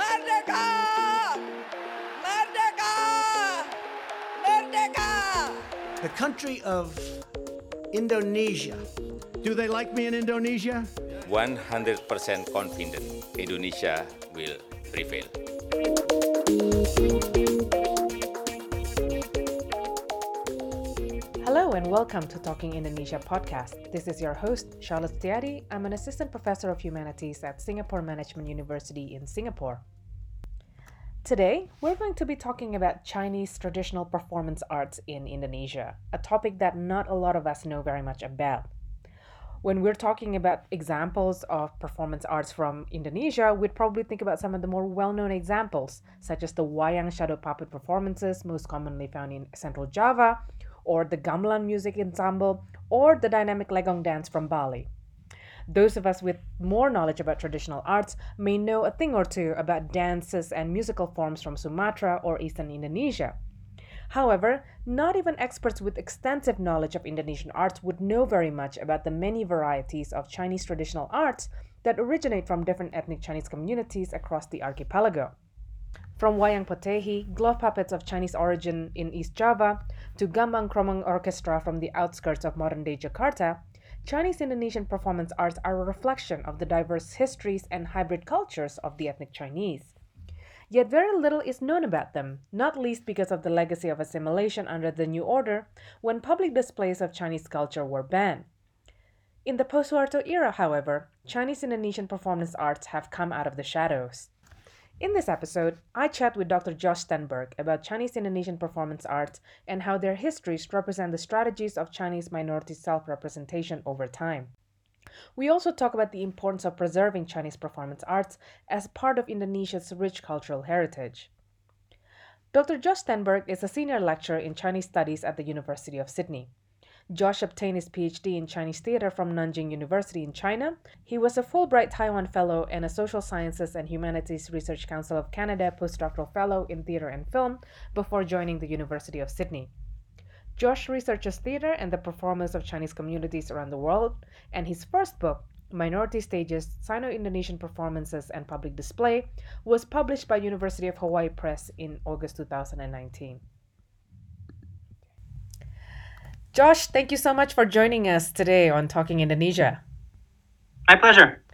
Merdeka! Merdeka! Merdeka! The country of Indonesia. Do they like me in Indonesia? 100% confident Indonesia will prevail. And welcome to Talking Indonesia podcast. This is your host, Charlotte Setijadi. I'm an assistant professor of humanities at Singapore Management University in Singapore. Today, we're going to be talking about Chinese traditional performance arts in Indonesia, a topic that not a lot of us know very much about. When we're talking about examples of performance arts from Indonesia, we'd probably think about some of the more well known examples, such as the wayang shadow puppet performances, most commonly found in Central Java, or the gamelan music ensemble, or the dynamic legong dance from Bali. Those of us with more knowledge about traditional arts may know a thing or two about dances and musical forms from Sumatra or eastern Indonesia. However, not even experts with extensive knowledge of Indonesian arts would know very much about the many varieties of Chinese traditional arts that originate from different ethnic Chinese communities across the archipelago. From wayang potehi, glove puppets of Chinese origin in East Java, to gambang kromong orchestra from the outskirts of modern-day Jakarta, Chinese Indonesian performance arts are a reflection of the diverse histories and hybrid cultures of the ethnic Chinese. Yet very little is known about them, not least because of the legacy of assimilation under the New Order when public displays of Chinese culture were banned. In the post Suharto era, however, Chinese Indonesian performance arts have come out of the shadows. In this episode, I chat with Dr. Josh Stenberg about Chinese Indonesian performance arts and how their histories represent the strategies of Chinese minority self representation over time. We also talk about the importance of preserving Chinese performance arts as part of Indonesia's rich cultural heritage. Dr. Josh Stenberg is a senior lecturer in Chinese studies at the University of Sydney. Josh obtained his PhD in Chinese theater from Nanjing University in China. He was a Fulbright Taiwan Fellow and a Social Sciences and Humanities Research Council of Canada postdoctoral fellow in theater and film before joining the University of Sydney. Josh researches theater and the performance of Chinese communities around the world, and his first book, Minority Stages, Sino-Indonesian Performances and Public Display, was published by University of Hawaii Press in August 2019. Josh, thank you so much for joining us today on Talking Indonesia. My pleasure.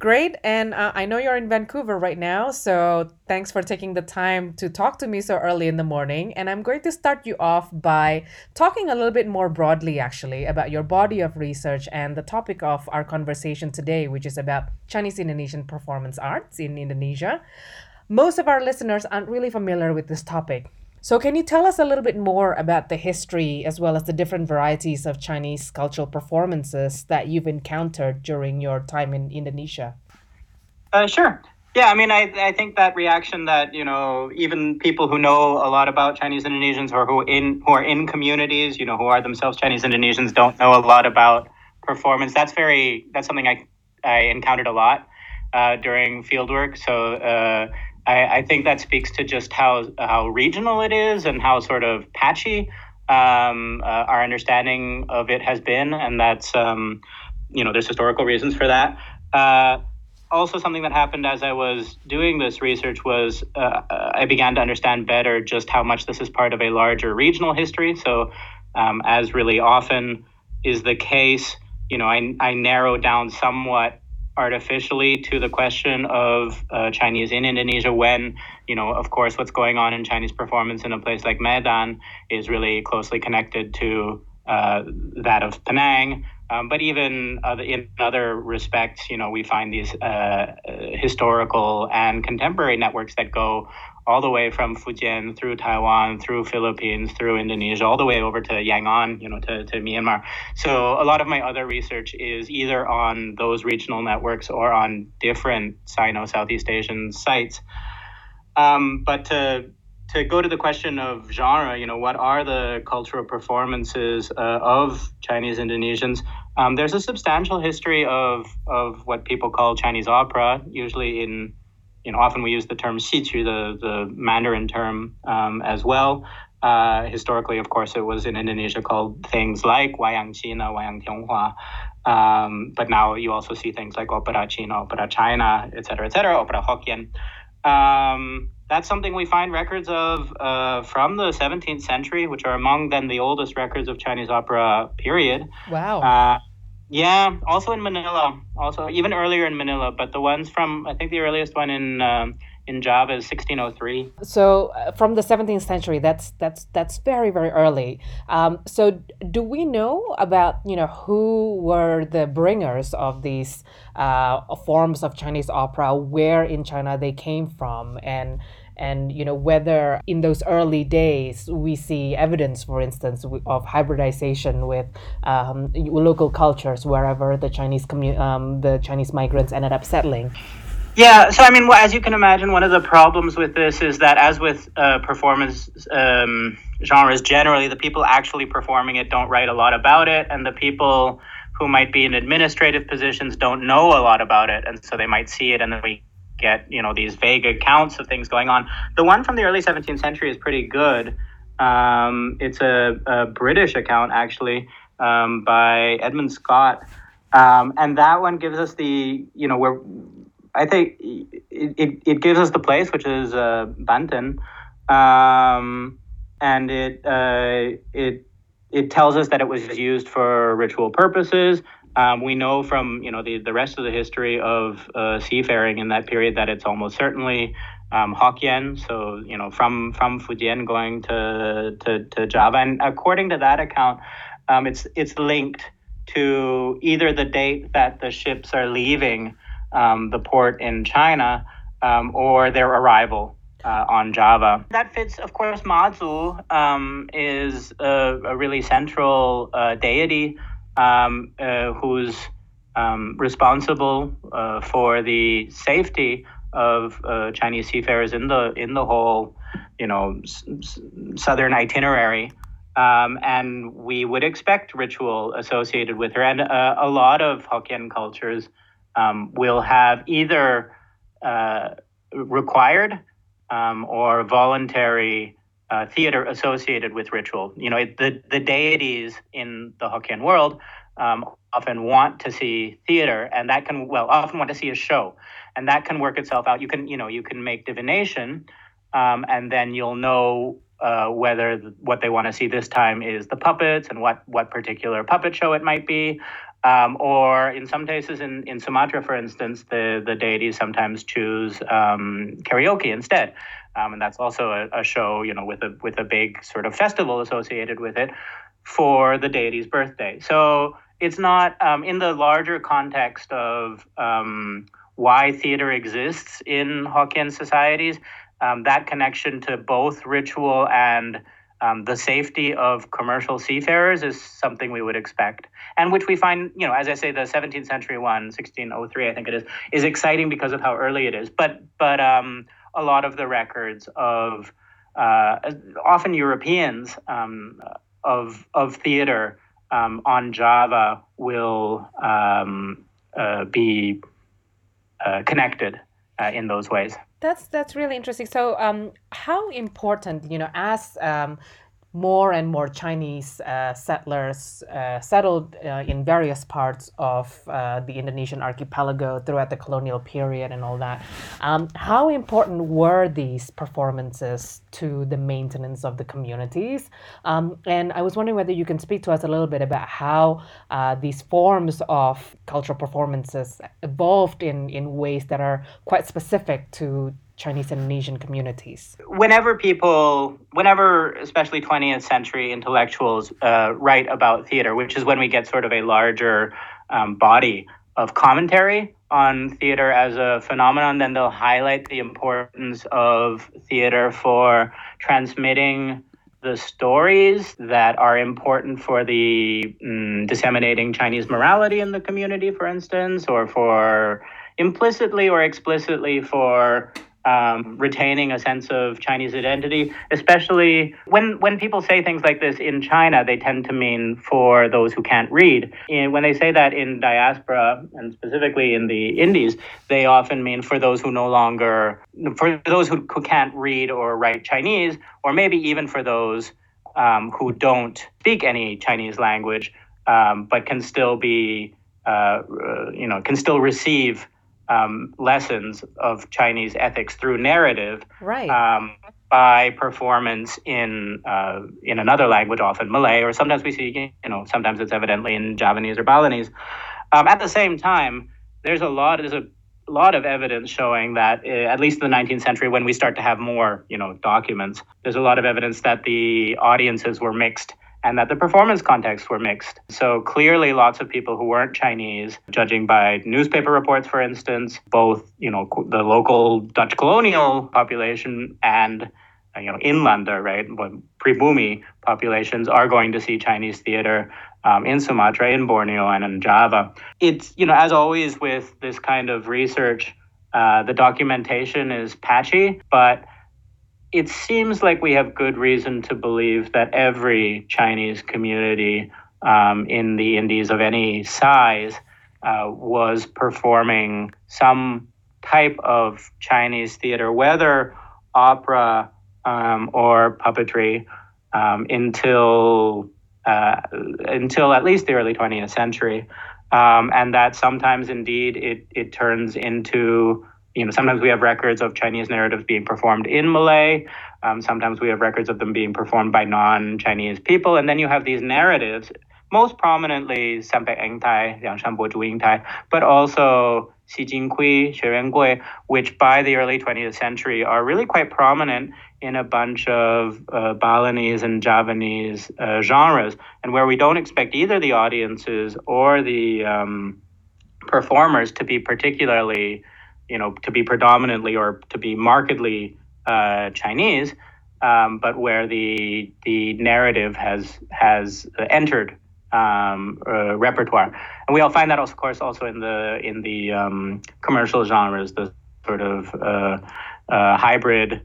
Great. And uh, I know you're in Vancouver right now. So thanks for taking the time to talk to me so early in the morning. And I'm going to start you off by talking a little bit more broadly, actually, about your body of research and the topic of our conversation today, which is about Chinese Indonesian performance arts in Indonesia. Most of our listeners aren't really familiar with this topic. So, can you tell us a little bit more about the history as well as the different varieties of Chinese cultural performances that you've encountered during your time in Indonesia? Uh, sure. Yeah, I mean, I, I think that reaction that you know even people who know a lot about Chinese Indonesians or who in who are in communities, you know, who are themselves Chinese Indonesians, don't know a lot about performance. That's very that's something I I encountered a lot uh, during fieldwork. So. Uh, I, I think that speaks to just how how regional it is and how sort of patchy um, uh, our understanding of it has been, and that's um, you know there's historical reasons for that. Uh, also, something that happened as I was doing this research was uh, I began to understand better just how much this is part of a larger regional history. So, um, as really often is the case, you know, I, I narrowed down somewhat artificially to the question of uh, Chinese in Indonesia when, you know, of course, what's going on in Chinese performance in a place like Medan is really closely connected to uh, that of Penang. Um, but even other, in other respects, you know, we find these uh, historical and contemporary networks that go all the way from Fujian through Taiwan, through Philippines, through Indonesia, all the way over to Yangon, you know, to, to Myanmar. So a lot of my other research is either on those regional networks or on different Sino Southeast Asian sites. Um, but to to go to the question of genre, you know, what are the cultural performances uh, of Chinese Indonesians? Um, there's a substantial history of of what people call Chinese opera, usually in you know, often we use the term "xiqu," the the Mandarin term, um, as well. Uh, historically, of course, it was in Indonesia called things like wayang China, wayang Tionghoa. Um, but now you also see things like Opera China, Opera China, et cetera, et cetera, Opera Hokkien. Um, that's something we find records of uh, from the 17th century, which are among then the oldest records of Chinese opera. Period. Wow. Uh, yeah, also in Manila, also even earlier in Manila, but the ones from I think the earliest one in um, in Java is 1603. So uh, from the 17th century, that's that's that's very very early. Um, so do we know about you know who were the bringers of these uh, forms of Chinese opera, where in China they came from, and and you know whether in those early days we see evidence for instance of hybridization with um, local cultures wherever the chinese commu- um, the chinese migrants ended up settling. Yeah, so I mean, as you can imagine, one of the problems with this is that, as with uh, performance um, genres generally, the people actually performing it don't write a lot about it, and the people who might be in administrative positions don't know a lot about it, and so they might see it, and then we get you know these vague accounts of things going on. The one from the early 17th century is pretty good. Um, it's a, a, British account actually um, by Edmund Scott, um, and that one gives us the you know where I think it, it, it gives us the place which is uh, Banten, um, and it uh, it it tells us that it was used for ritual purposes. Um, we know from you know the, the rest of the history of uh, seafaring in that period that it's almost certainly um, Hokkien, so you know from from Fujian going to, to, to Java, and according to that account, um, it's it's linked to either the date that the ships are leaving um, the port in China um, or their arrival uh, on Java. That fits, of course, Mazu um, is a, a, really central uh, deity um, uh, who's um, responsible uh, for the safety of uh, Chinese seafarers in the in the whole, you know, s- southern itinerary. Um, and we would expect ritual associated with her. And uh, a lot of Hokkien cultures um, will have either uh, required um, or voluntary uh, theater associated with ritual. You know, the, the deities in the Hokkien world um, often want to see theater, and that can, well, often want to see a show, and that can work itself out. You can, you know, you can make divination, um, and then you'll know uh, whether what they want to see this time is the puppets and what what particular puppet show it might be, um, or in some cases, in, in Sumatra, for instance, the, the deities sometimes choose um, karaoke instead. Um, and that's also a, a, show, you know, with a with a big sort of festival associated with it for the deity's birthday. So it's not um, in the larger context of um, why theater exists in Hokkien societies. Um, that connection to both ritual and um, the safety of commercial seafarers is something we would expect, and which we find, you know, as I say, the 17th century one, 1603, I think it is, is exciting because of how early it is. But but um, a lot of the records of uh, often Europeans um, of of theater um, on Java will um, uh, be uh, connected uh, in those ways. That's that's really interesting. So, um, how important, you know, as um, more and more Chinese uh, settlers uh, settled uh, in various parts of uh, the Indonesian archipelago throughout the colonial period and all that. Um, how important were these performances to the maintenance of the communities? Um, and I was wondering whether you can speak to us a little bit about how uh, these forms of cultural performances evolved in, in ways that are quite specific to Chinese Indonesian communities? Whenever people, whenever especially 20th century intellectuals uh, write about theater, which is when we get sort of a larger um, body of commentary on theater as a phenomenon, then they'll highlight the importance of theater for transmitting the stories that are important for the mm, disseminating Chinese morality in the community, for instance, or for implicitly or explicitly for um, retaining a sense of Chinese identity, especially when when people say things like this in China, they tend to mean for those who can't read. And when they say that in diaspora and specifically in the Indies, they often mean for those who no longer, for those who, who can't read or write Chinese, or maybe even for those um, who don't speak any Chinese language, um, but can still be uh, you know, can still receive um, lessons of Chinese ethics through narrative, right? Um, by performance in uh, in another language, often Malay, or sometimes we see, you know, sometimes it's evidently in Javanese or Balinese. Um, at the same time, there's a lot there's a lot of evidence showing that, uh, at least in the 19th century, when we start to have more, you know, documents, there's a lot of evidence that the audiences were mixed and that the performance contexts were mixed. So clearly, lots of people who weren't Chinese, judging by newspaper reports, for instance, both you know the local Dutch colonial population and you know inlander, right, Pribumi populations are going to see Chinese theater um, in Sumatra, in Borneo, and in Java. It's you know as always with this kind of research, uh, the documentation is patchy, but it seems like we have good reason to believe that every Chinese community um, in the Indies of any size uh, was performing some type of Chinese theater, whether opera um, or puppetry, um, until uh, until at least the early 20th century, um, and that sometimes indeed it it turns into you know, sometimes we have records of Chinese narratives being performed in Malay. Um, sometimes we have records of them being performed by non-Chinese people, and then you have these narratives, most prominently Sampek Engtay, Liangshan Boju Yingtai, but also Xi Jingkui, Xue Gui, which by the early 20th century are really quite prominent in a bunch of uh, Balinese and Javanese uh, genres, and where we don't expect either the audiences or the um, performers to be particularly you know, to be predominantly or to be markedly uh, Chinese, um, but where the the narrative has has entered um, uh, repertoire, and we all find that, also, of course, also in the in the um, commercial genres, the sort of uh, uh hybrid.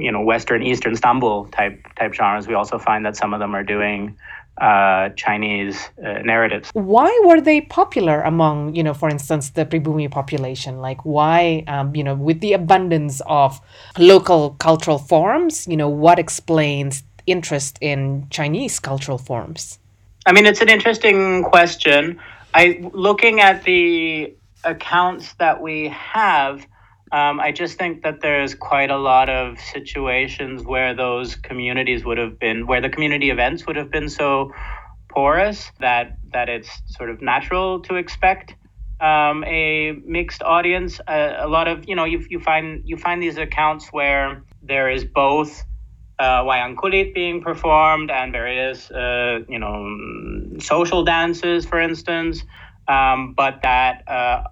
You know, Western, Eastern, Istanbul type type genres. We also find that some of them are doing uh, Chinese uh, narratives. Why were they popular among, you know, for instance, the Pribumi population? Like, why, um, you know, with the abundance of local cultural forms, you know, what explains interest in Chinese cultural forms? I mean, it's an interesting question. I looking at the accounts that we have um, I just think that there's quite a lot of situations where those communities would have been, where the community events would have been so porous that that it's sort of natural to expect um, a mixed audience. Uh, a lot of you know you, you find you find these accounts where there is both uh, wayang kulit being performed and various uh, you know social dances, for instance, um, but that uh,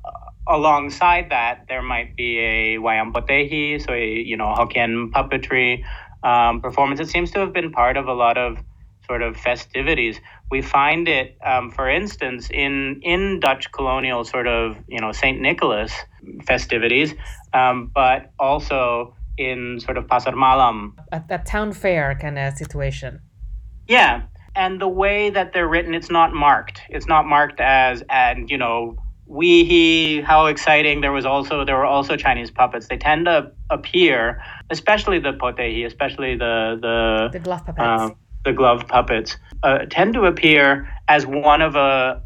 alongside that, there might be a wayang potehi, so a you know Hokkien puppetry um, performance. It seems to have been part of a lot of sort of festivities. We find it, um, for instance, in in Dutch colonial sort of you know Saint Nicholas festivities, um, but also in sort of Pasar Malam, a, a town fair kind of situation. Yeah, and the way that they're written, it's not marked. It's not marked as and you know we he how exciting there was also there were also chinese puppets. They tend to appear especially the potehi especially the the the glove puppets. um, the glove puppets uh, tend to appear as one of a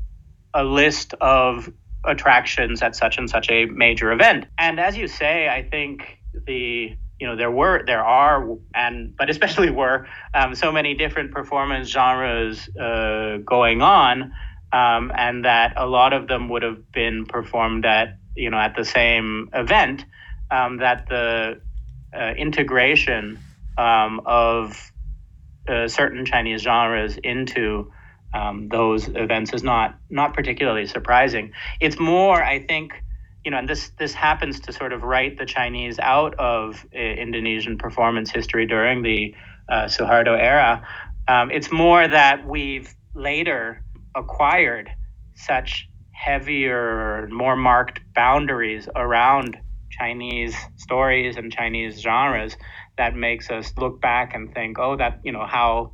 a list of attractions at such and such a major event. And as you say i think the you know there were there are and but especially were um, so many different performance genres uh, going on um, and that a lot of them would have been performed at you know at the same event. Um, that the uh, integration um, of uh, certain Chinese genres into um, those events is not not particularly surprising. It's more, I think, you know, and this this happens to sort of write the Chinese out of uh, Indonesian performance history during the uh, Suharto era. Um, it's more that we've later acquired such heavier, more marked boundaries around Chinese stories and Chinese genres that makes us look back and think, oh, that, you know, how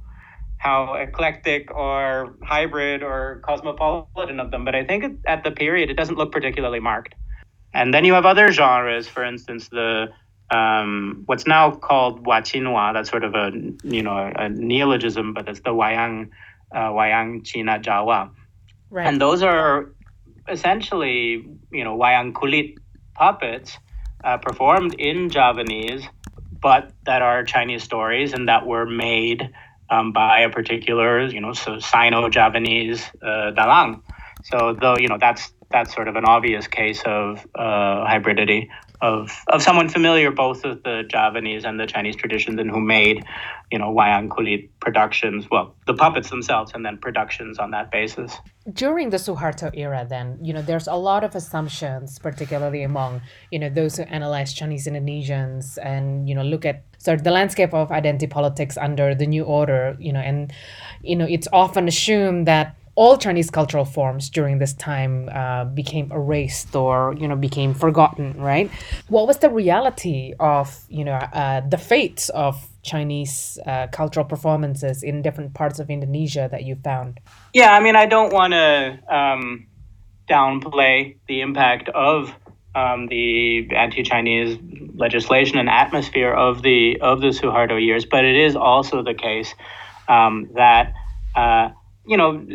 how eclectic or hybrid or cosmopolitan of them. But I think at the period, it doesn't look particularly marked. And then you have other genres, for instance, the um, what's now called Wacinwa, that's sort of a you know a neologism, but it's the Wayang uh, Wayang Cina Jawa, Right. And those are essentially, you know, wayang kulit puppets uh, performed in Javanese, but that are Chinese stories and that were made um, by a particular, you know, so Sino-Javanese uh, dalang. So though, you know, that's that's sort of an obvious case of uh, hybridity of of someone familiar both with the Javanese and the Chinese traditions and who made, you know, wayang kulit productions, well, the puppets themselves, and then productions on that basis. During the Suharto era, then you know, there's a lot of assumptions, particularly among you know those who analyze Chinese Indonesians and you know look at sort of the landscape of identity politics under the new order, you know, and you know it's often assumed that all Chinese cultural forms during this time uh, became erased or you know became forgotten, right? What was the reality of you know uh, the fates of Chinese uh, cultural performances in different parts of Indonesia that you found? Yeah, I mean, I don't want to um, downplay the impact of um, the anti-Chinese legislation and atmosphere of the of the Suharto years, but it is also the case um, that uh, you know,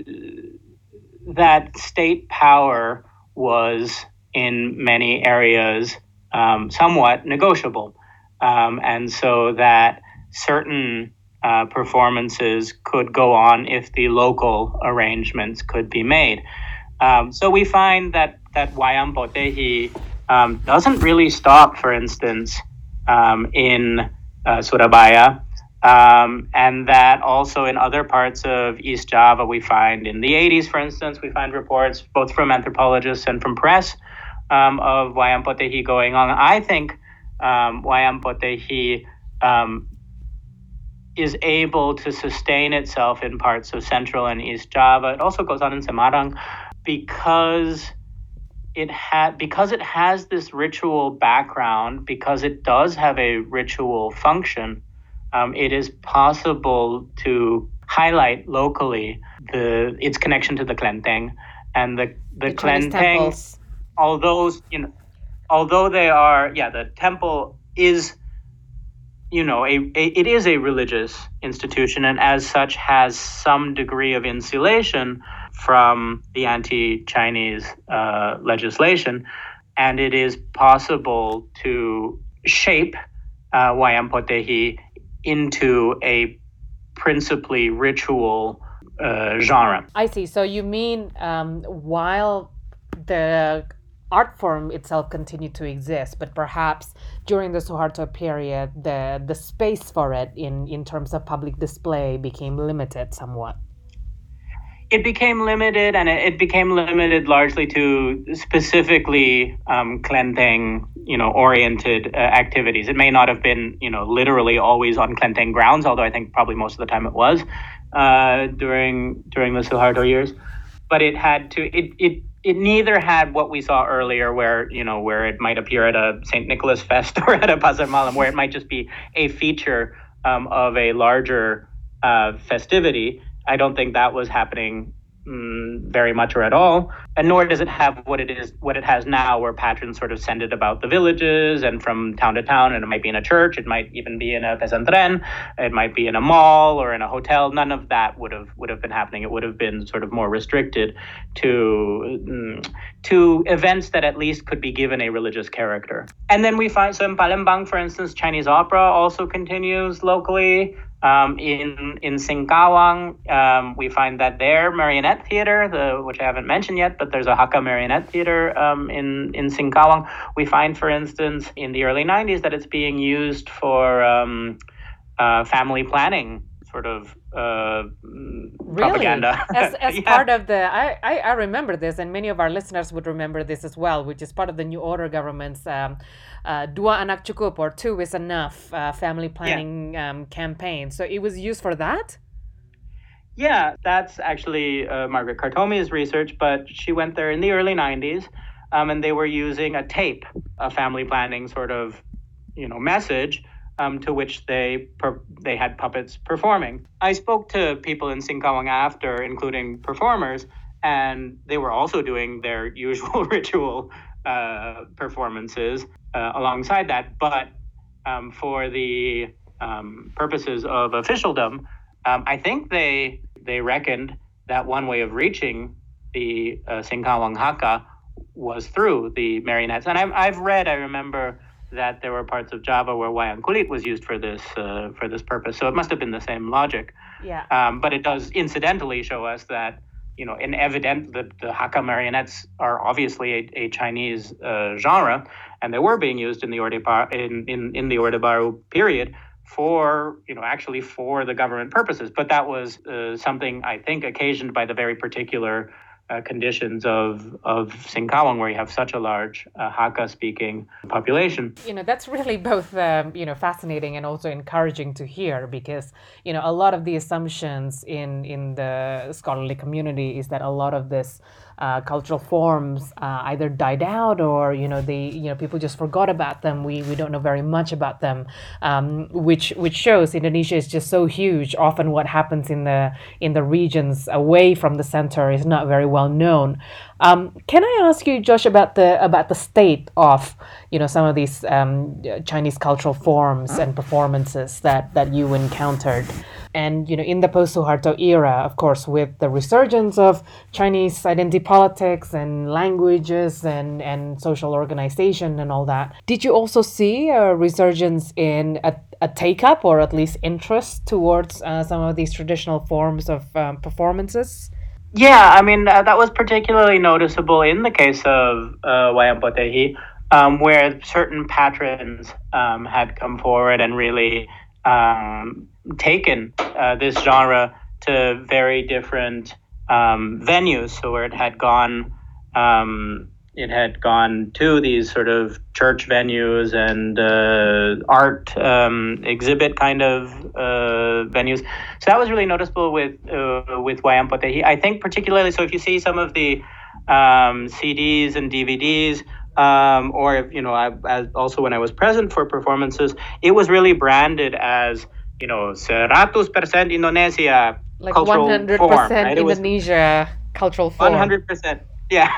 that state power was in many areas um, somewhat negotiable. Um, and so that certain uh, performances could go on if the local arrangements could be made. Um, so we find that, that Wayang Potehi um, doesn't really stop, for instance, um, in uh, Surabaya. Um, and that also in other parts of East Java, we find in the 80s, for instance, we find reports both from anthropologists and from press um, of Wayang Potehi going on. I think um, Wayang Potehi um, is able to sustain itself in parts of Central and East Java. It also goes on in Semarang because it had because it has this ritual background because it does have a ritual function um, it is possible to highlight locally the its connection to the Klenteng and the the, the Klenteng, although you know, although they are yeah, the temple is you know a, a it is a religious institution and as such has some degree of insulation from the anti-Chinese uh, legislation, and it is possible to shape uh, Potehi into a principally ritual uh, genre. I see. So you mean um, while the art form itself continued to exist, but perhaps during the Suharto period, the the space for it in in terms of public display became limited somewhat it became limited, and it, became limited largely to specifically um, Klenteng, you know, oriented uh, activities. It may not have been, you know, literally always on Klenteng grounds, although I think probably most of the time it was uh, during during the Suharto years. But it had to it it it neither had what we saw earlier, where you know where it might appear at a Saint Nicholas Fest or at a Pasar Malam, where it might just be a feature um, of a larger uh, festivity I don't think that was happening mm, very much or at all. And nor does it have what it is, what it has now, where patrons sort of send it about the villages and from town to town. And it might be in a church, it might even be in a pesantren, it might be in a mall or in a hotel. None of that would have would have been happening. It would have been sort of more restricted to mm, to events that at least could be given a religious character. And then we find so in Palembang, for instance, Chinese opera also continues locally. Um, in in Singkawang, um, we find that their marionette theater, the which I haven't mentioned yet, but there's a Hakka marionette theater um, in in Singkawang. We find, for instance, in the early '90s that it's being used for um, uh, family planning sort of uh, really? propaganda. As, as yeah. part of the, I, I, I, remember this, and many of our listeners would remember this as well, which is part of the New Order government's um, uh, Dua Anak Cukup, or Two is Enough uh, family planning yeah. um, campaign. So it was used for that? Yeah, that's actually uh, Margaret Kartomi's research, but she went there in the early 90s, um, and they were using a tape, a family planning sort of, you know, message um, to which they per- they had puppets performing. I spoke to people in Singkawang after, including performers, and they were also doing their usual ritual uh, performances uh, alongside that. But um, for the um, purposes of officialdom, um, I think they they reckoned that one way of reaching the uh, Singkawang Hakka was through the marionettes. And I've, I've read, I remember that there were parts of Java where wayang kulit was used for this uh, for this purpose. So it must have been the same logic. Yeah. Um, but it does incidentally show us that you know, in evident that the Hakka marionettes are obviously a, a Chinese uh, genre, and they were being used in the Orde in, in, in the Ordebaru period for you know actually for the government purposes. But that was uh, something I think occasioned by the very particular uh, conditions of of Singkawang, where you have such a large uh, Hakka-speaking population. You know, that's really both um, you know fascinating and also encouraging to hear because you know a lot of the assumptions in in the scholarly community is that a lot of this uh, cultural forms uh, either died out or you know they you know people just forgot about them. We we don't know very much about them, um, which which shows Indonesia is just so huge. Often what happens in the in the regions away from the center is not very well known. Um, can I ask you, Josh, about the about the state of you know some of these um, Chinese cultural forms and performances that that you encountered, and you know in the post-Suharto era, of course, with the resurgence of Chinese identity politics and languages and and social organization and all that. Did you also see a resurgence in a, a take up or at least interest towards uh, some of these traditional forms of um, performances? Yeah, I mean uh, that was particularly noticeable in the case of uh, Wayang Potehi, um, where certain patrons um, had come forward and really um, taken uh, this genre to very different um, venues. So where it had gone um, it had gone to these sort of church venues and uh, art um, exhibit kind of uh, venues. So that was really noticeable with uh, with Wayang Potehi. I think particularly so if you see some of the um, CDs and DVDs. Um, or if, you know, I, also when I was present for performances, it was really branded as you know, 100% Indonesia like cultural 100% form. Right? Indonesia cultural form. 100%. Yeah,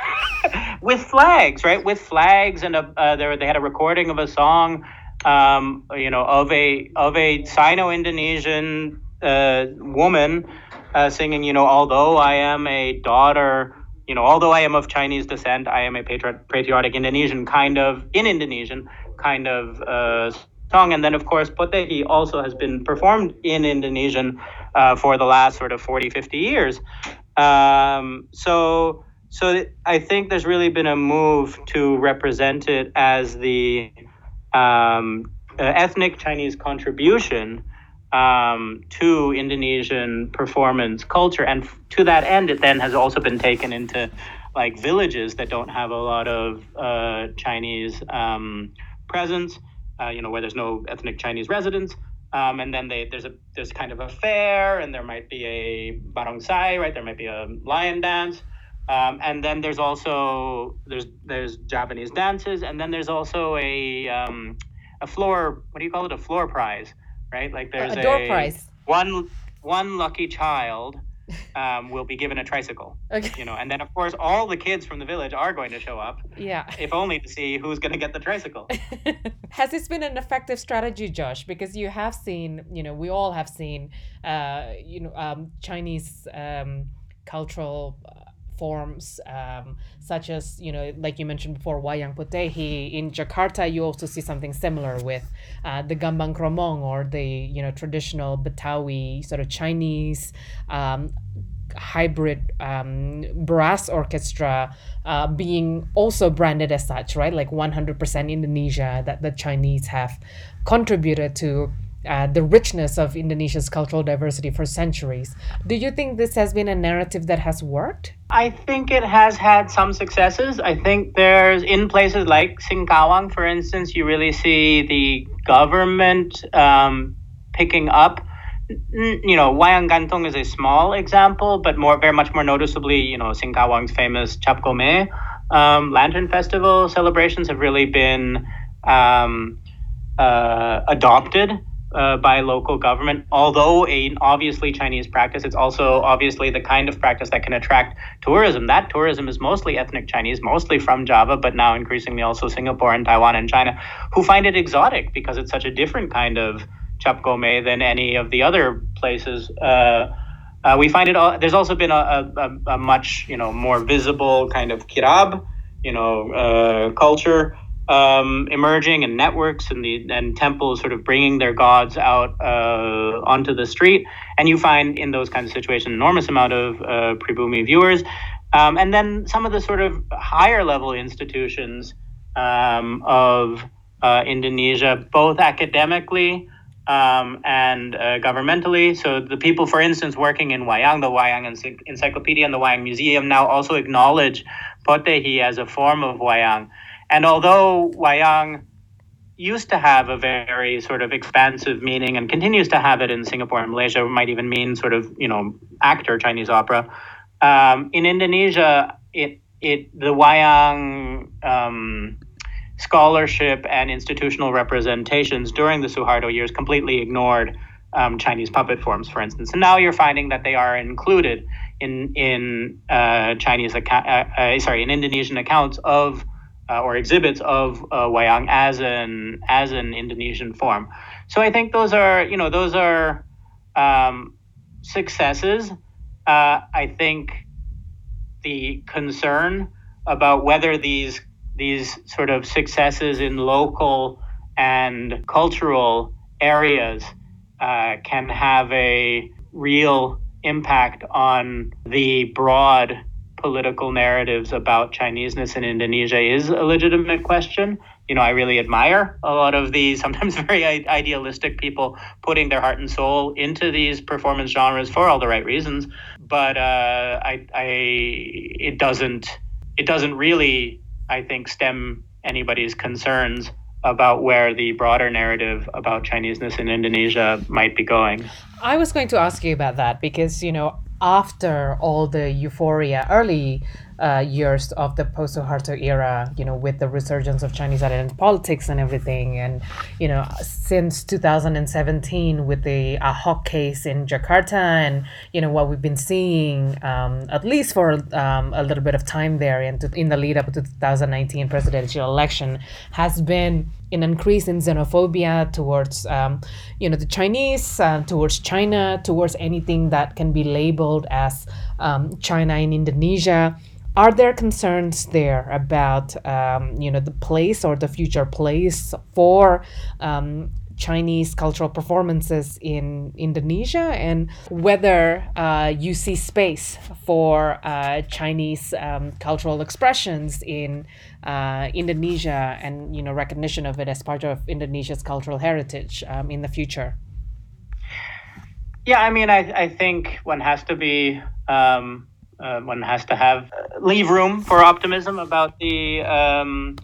with flags, right? With flags, and a, uh, there they had a recording of a song, um, you know, of a of a Sino-Indonesian uh, woman uh, singing, you know, although I am a daughter, you know, although I am of Chinese descent, I am a patriot, patriotic Indonesian kind of in Indonesian kind of uh, And then, of course, Potehi also has been performed in Indonesian uh, for the last sort of 40, 50 years. Um, so so I think there's really been a move to represent it as the um, uh, ethnic Chinese contribution um, to Indonesian performance culture, and f- to that end, it then has also been taken into like villages that don't have a lot of uh, Chinese um, presence, uh, you know, where there's no ethnic Chinese residents. Um, and then they, there's a there's kind of a fair, and there might be a barongsai, right? There might be a lion dance. Um, and then there's also there's there's Japanese dances, and then there's also a um, a floor. What do you call it? A floor prize, right? Like there's a door prize. One one lucky child um, will be given a tricycle. Okay. You know, and then of course all the kids from the village are going to show up, Yeah. if only to see who's going to get the tricycle. Has this been an effective strategy, Josh? Because you have seen, you know, we all have seen, uh, you know, um, Chinese um, cultural uh, forms, um, such as, you know, like you mentioned before, Wayang Potehi. In Jakarta, you also see something similar with uh, the Gambang Kromong or the, you know, traditional Betawi sort of Chinese um, hybrid um, brass orchestra uh, being also branded as such, right? Like 100% Indonesia that the Chinese have contributed to uh, the richness of Indonesia's cultural diversity for centuries. Do you think this has been a narrative that has worked? I think it has had some successes. I think there's in places like Singkawang, for instance, you really see the government um, picking up. You know, Wayang Gantung is a small example, but more, very much more noticeably, you know, Singkawang's famous Cap Go Meh um, Lantern Festival celebrations have really been um, uh, adopted uh, by local government. Although an obviously Chinese practice, it's also obviously the kind of practice that can attract tourism. That tourism is mostly ethnic Chinese, mostly from Java, but now increasingly also Singapore and Taiwan and China, who find it exotic because it's such a different kind of Chap Go Meh than any of the other places. Uh, Uh, we find it. All, there's also been a, a, a, much you know more visible kind of kirab, you know, uh, culture um, emerging and networks and the and temples sort of bringing their gods out uh, onto the street. And you find in those kinds of situations enormous amount of uh, pribumi viewers. Um, and then some of the sort of higher level institutions um, of uh, Indonesia, both academically um, and uh, governmentally. So the people, for instance, working in Wayang, the Wayang Encyclopedia and the Wayang Museum now also acknowledge Potehi as a form of Wayang. And although Wayang used to have a very sort of expansive meaning and continues to have it in Singapore and Malaysia, might even mean sort of, you know, actor Chinese opera. Um, in Indonesia, it, it the Wayang um, scholarship and institutional representations during the Suharto years completely ignored um, Chinese puppet forms, for instance. And now you're finding that they are included in in uh, Chinese account, uh, uh, sorry, in Indonesian accounts of uh, or exhibits of uh, wayang as an as an Indonesian form. So I think those are you know those are um, successes. Uh, I think the concern about whether these these sort of successes in local and cultural areas uh, can have a real impact on the broad political narratives about Chineseness in Indonesia is a legitimate question. You know, I really admire a lot of these sometimes very idealistic people putting their heart and soul into these performance genres for all the right reasons. But uh, I, I, it doesn't, it doesn't really, I think, stem anybody's concerns about where the broader narrative about Chineseness in Indonesia might be going. I was going to ask you about that because, you know, after all the euphoria, early uh, years of the post Suharto era, you know, with the resurgence of Chinese identity politics and everything. And, you know, since 2017 with the Ahok case in Jakarta and, you know, what we've been seeing, um, at least for um, a little bit of time there in, in the lead up to 2019 presidential election, has been an increase in xenophobia towards, um, you know, the Chinese, uh, towards China, towards anything that can be labeled as um, China in Indonesia are there concerns there about um, you know the place or the future place for um, Chinese cultural performances in Indonesia and whether uh, you see space for uh, Chinese um, cultural expressions in uh, Indonesia and you know recognition of it as part of Indonesia's cultural heritage um, in the future. Yeah, I mean, I, I think one has to be um, uh, one has to have uh, leave room for optimism about the um,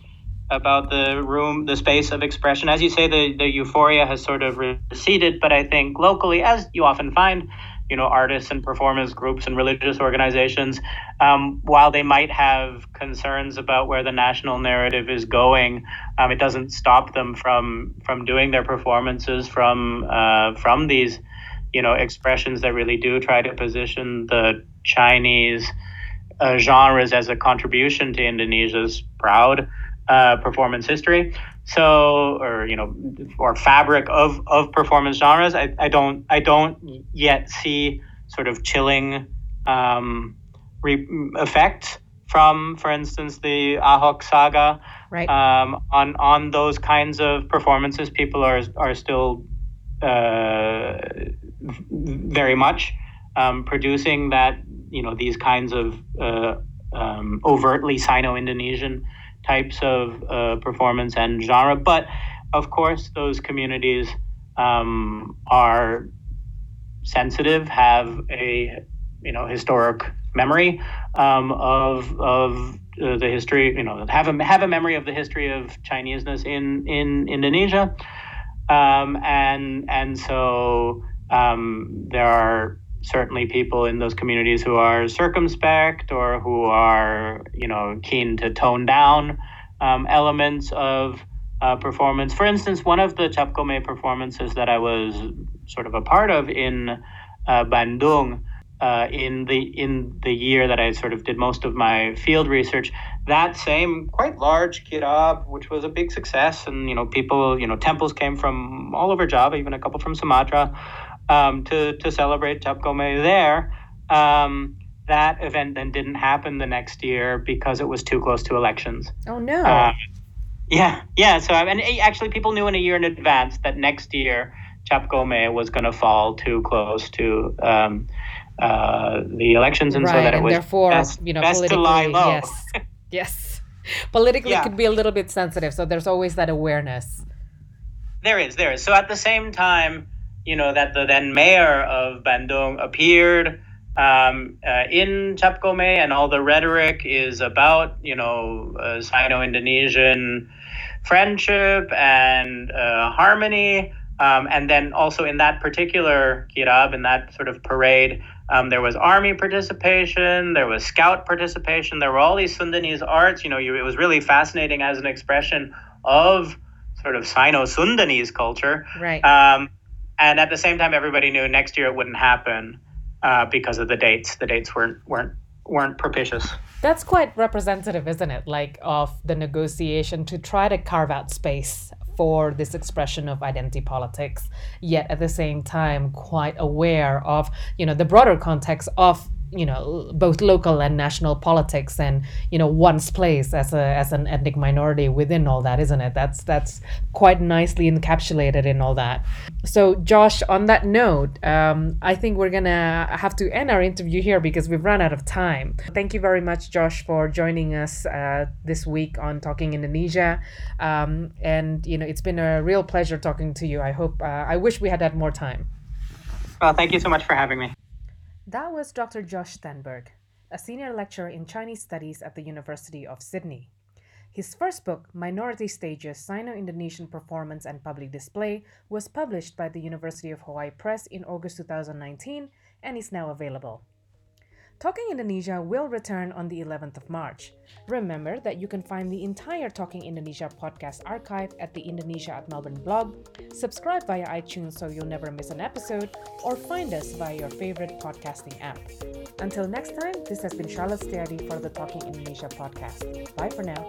about the room, the space of expression. As you say, the the euphoria has sort of receded, but I think locally, as you often find, you know, artists and performance groups and religious organizations, um, while they might have concerns about where the national narrative is going, um, it doesn't stop them from from doing their performances from uh, from these you know expressions that really do try to position the Chinese uh, genres as a contribution to Indonesia's proud uh, performance history. So, or you know, or fabric of of performance genres. I, I don't I don't yet see sort of chilling um, re- effects from, for instance, the Ahok saga. Right. Um, on on those kinds of performances, people are are still uh, very much um, producing that you know these kinds of uh, um, overtly Sino-Indonesian types of uh, performance and genre. But of course, those communities um, are sensitive, have a you know historic memory um, of of uh, the history. You know, have a have a memory of the history of Chineseness in in Indonesia, um, and and so um, there are certainly people in those communities who are circumspect or who are, you know, keen to tone down um, elements of uh, performance. For instance, one of the Cap Go Meh performances that I was sort of a part of in uh, Bandung. Uh, in the in the year that I sort of did most of my field research, that same quite large kirab, which was a big success, and you know people, you know temples came from all over Java, even a couple from Sumatra, um, to to celebrate Gome there. Um, that event then didn't happen the next year because it was too close to elections. Oh no. Uh, yeah, yeah. So and actually, people knew in a year in advance that next year Cap Go Meh was going to fall too close to um, uh, the elections, and right, so that it was therefore, best, you know, best to lie low. yes, yes, politically Yeah. could be a little bit sensitive. So there's always that awareness. There is, there is. So at the same time, you know, that the then mayor of Bandung appeared um, uh, in and all the rhetoric is about, you know, uh, Sino-Indonesian friendship and uh, harmony. Um, and then also in that particular kirab, in that sort of parade, um, there was army participation, there was scout participation, there were all these Sundanese arts. You know, you, it was really fascinating as an expression of sort of Sino-Sundanese culture. Right. Um, and at the same time, everybody knew next year it wouldn't happen uh, because of the dates. The dates weren't weren't weren't propitious. That's quite representative, isn't it? Like of the negotiation to try to carve out space for this expression of identity politics, yet at the same time quite aware of, you know, the broader context of you know both local and national politics and you know one's place as a as an ethnic minority within all that isn't it? That's that's quite nicely encapsulated in all that. So josh on that note um, i think we're gonna have to end our interview here because we've run out of time. Thank you very much josh for joining us uh, this week on talking indonesia. Um, and you know it's been a real pleasure talking to you. I hope uh, i wish we had had more time. Well, thank you so much for having me. That was Dr. Josh Stenberg, a senior lecturer in Chinese Studies at the University of Sydney. His first book, Minority Stages Sino Indonesian Performance and Public Display, was published by the University of Hawaii Press in August 2019 and is now available. Talking Indonesia will return on the 11th of March. Remember that you can find the entire Talking Indonesia podcast archive at the Indonesia at Melbourne blog, subscribe via iTunes so you'll never miss an episode, or find us via your favorite podcasting app. Until next time, this has been Charlotte Setijadi for the Talking Indonesia podcast. Bye for now.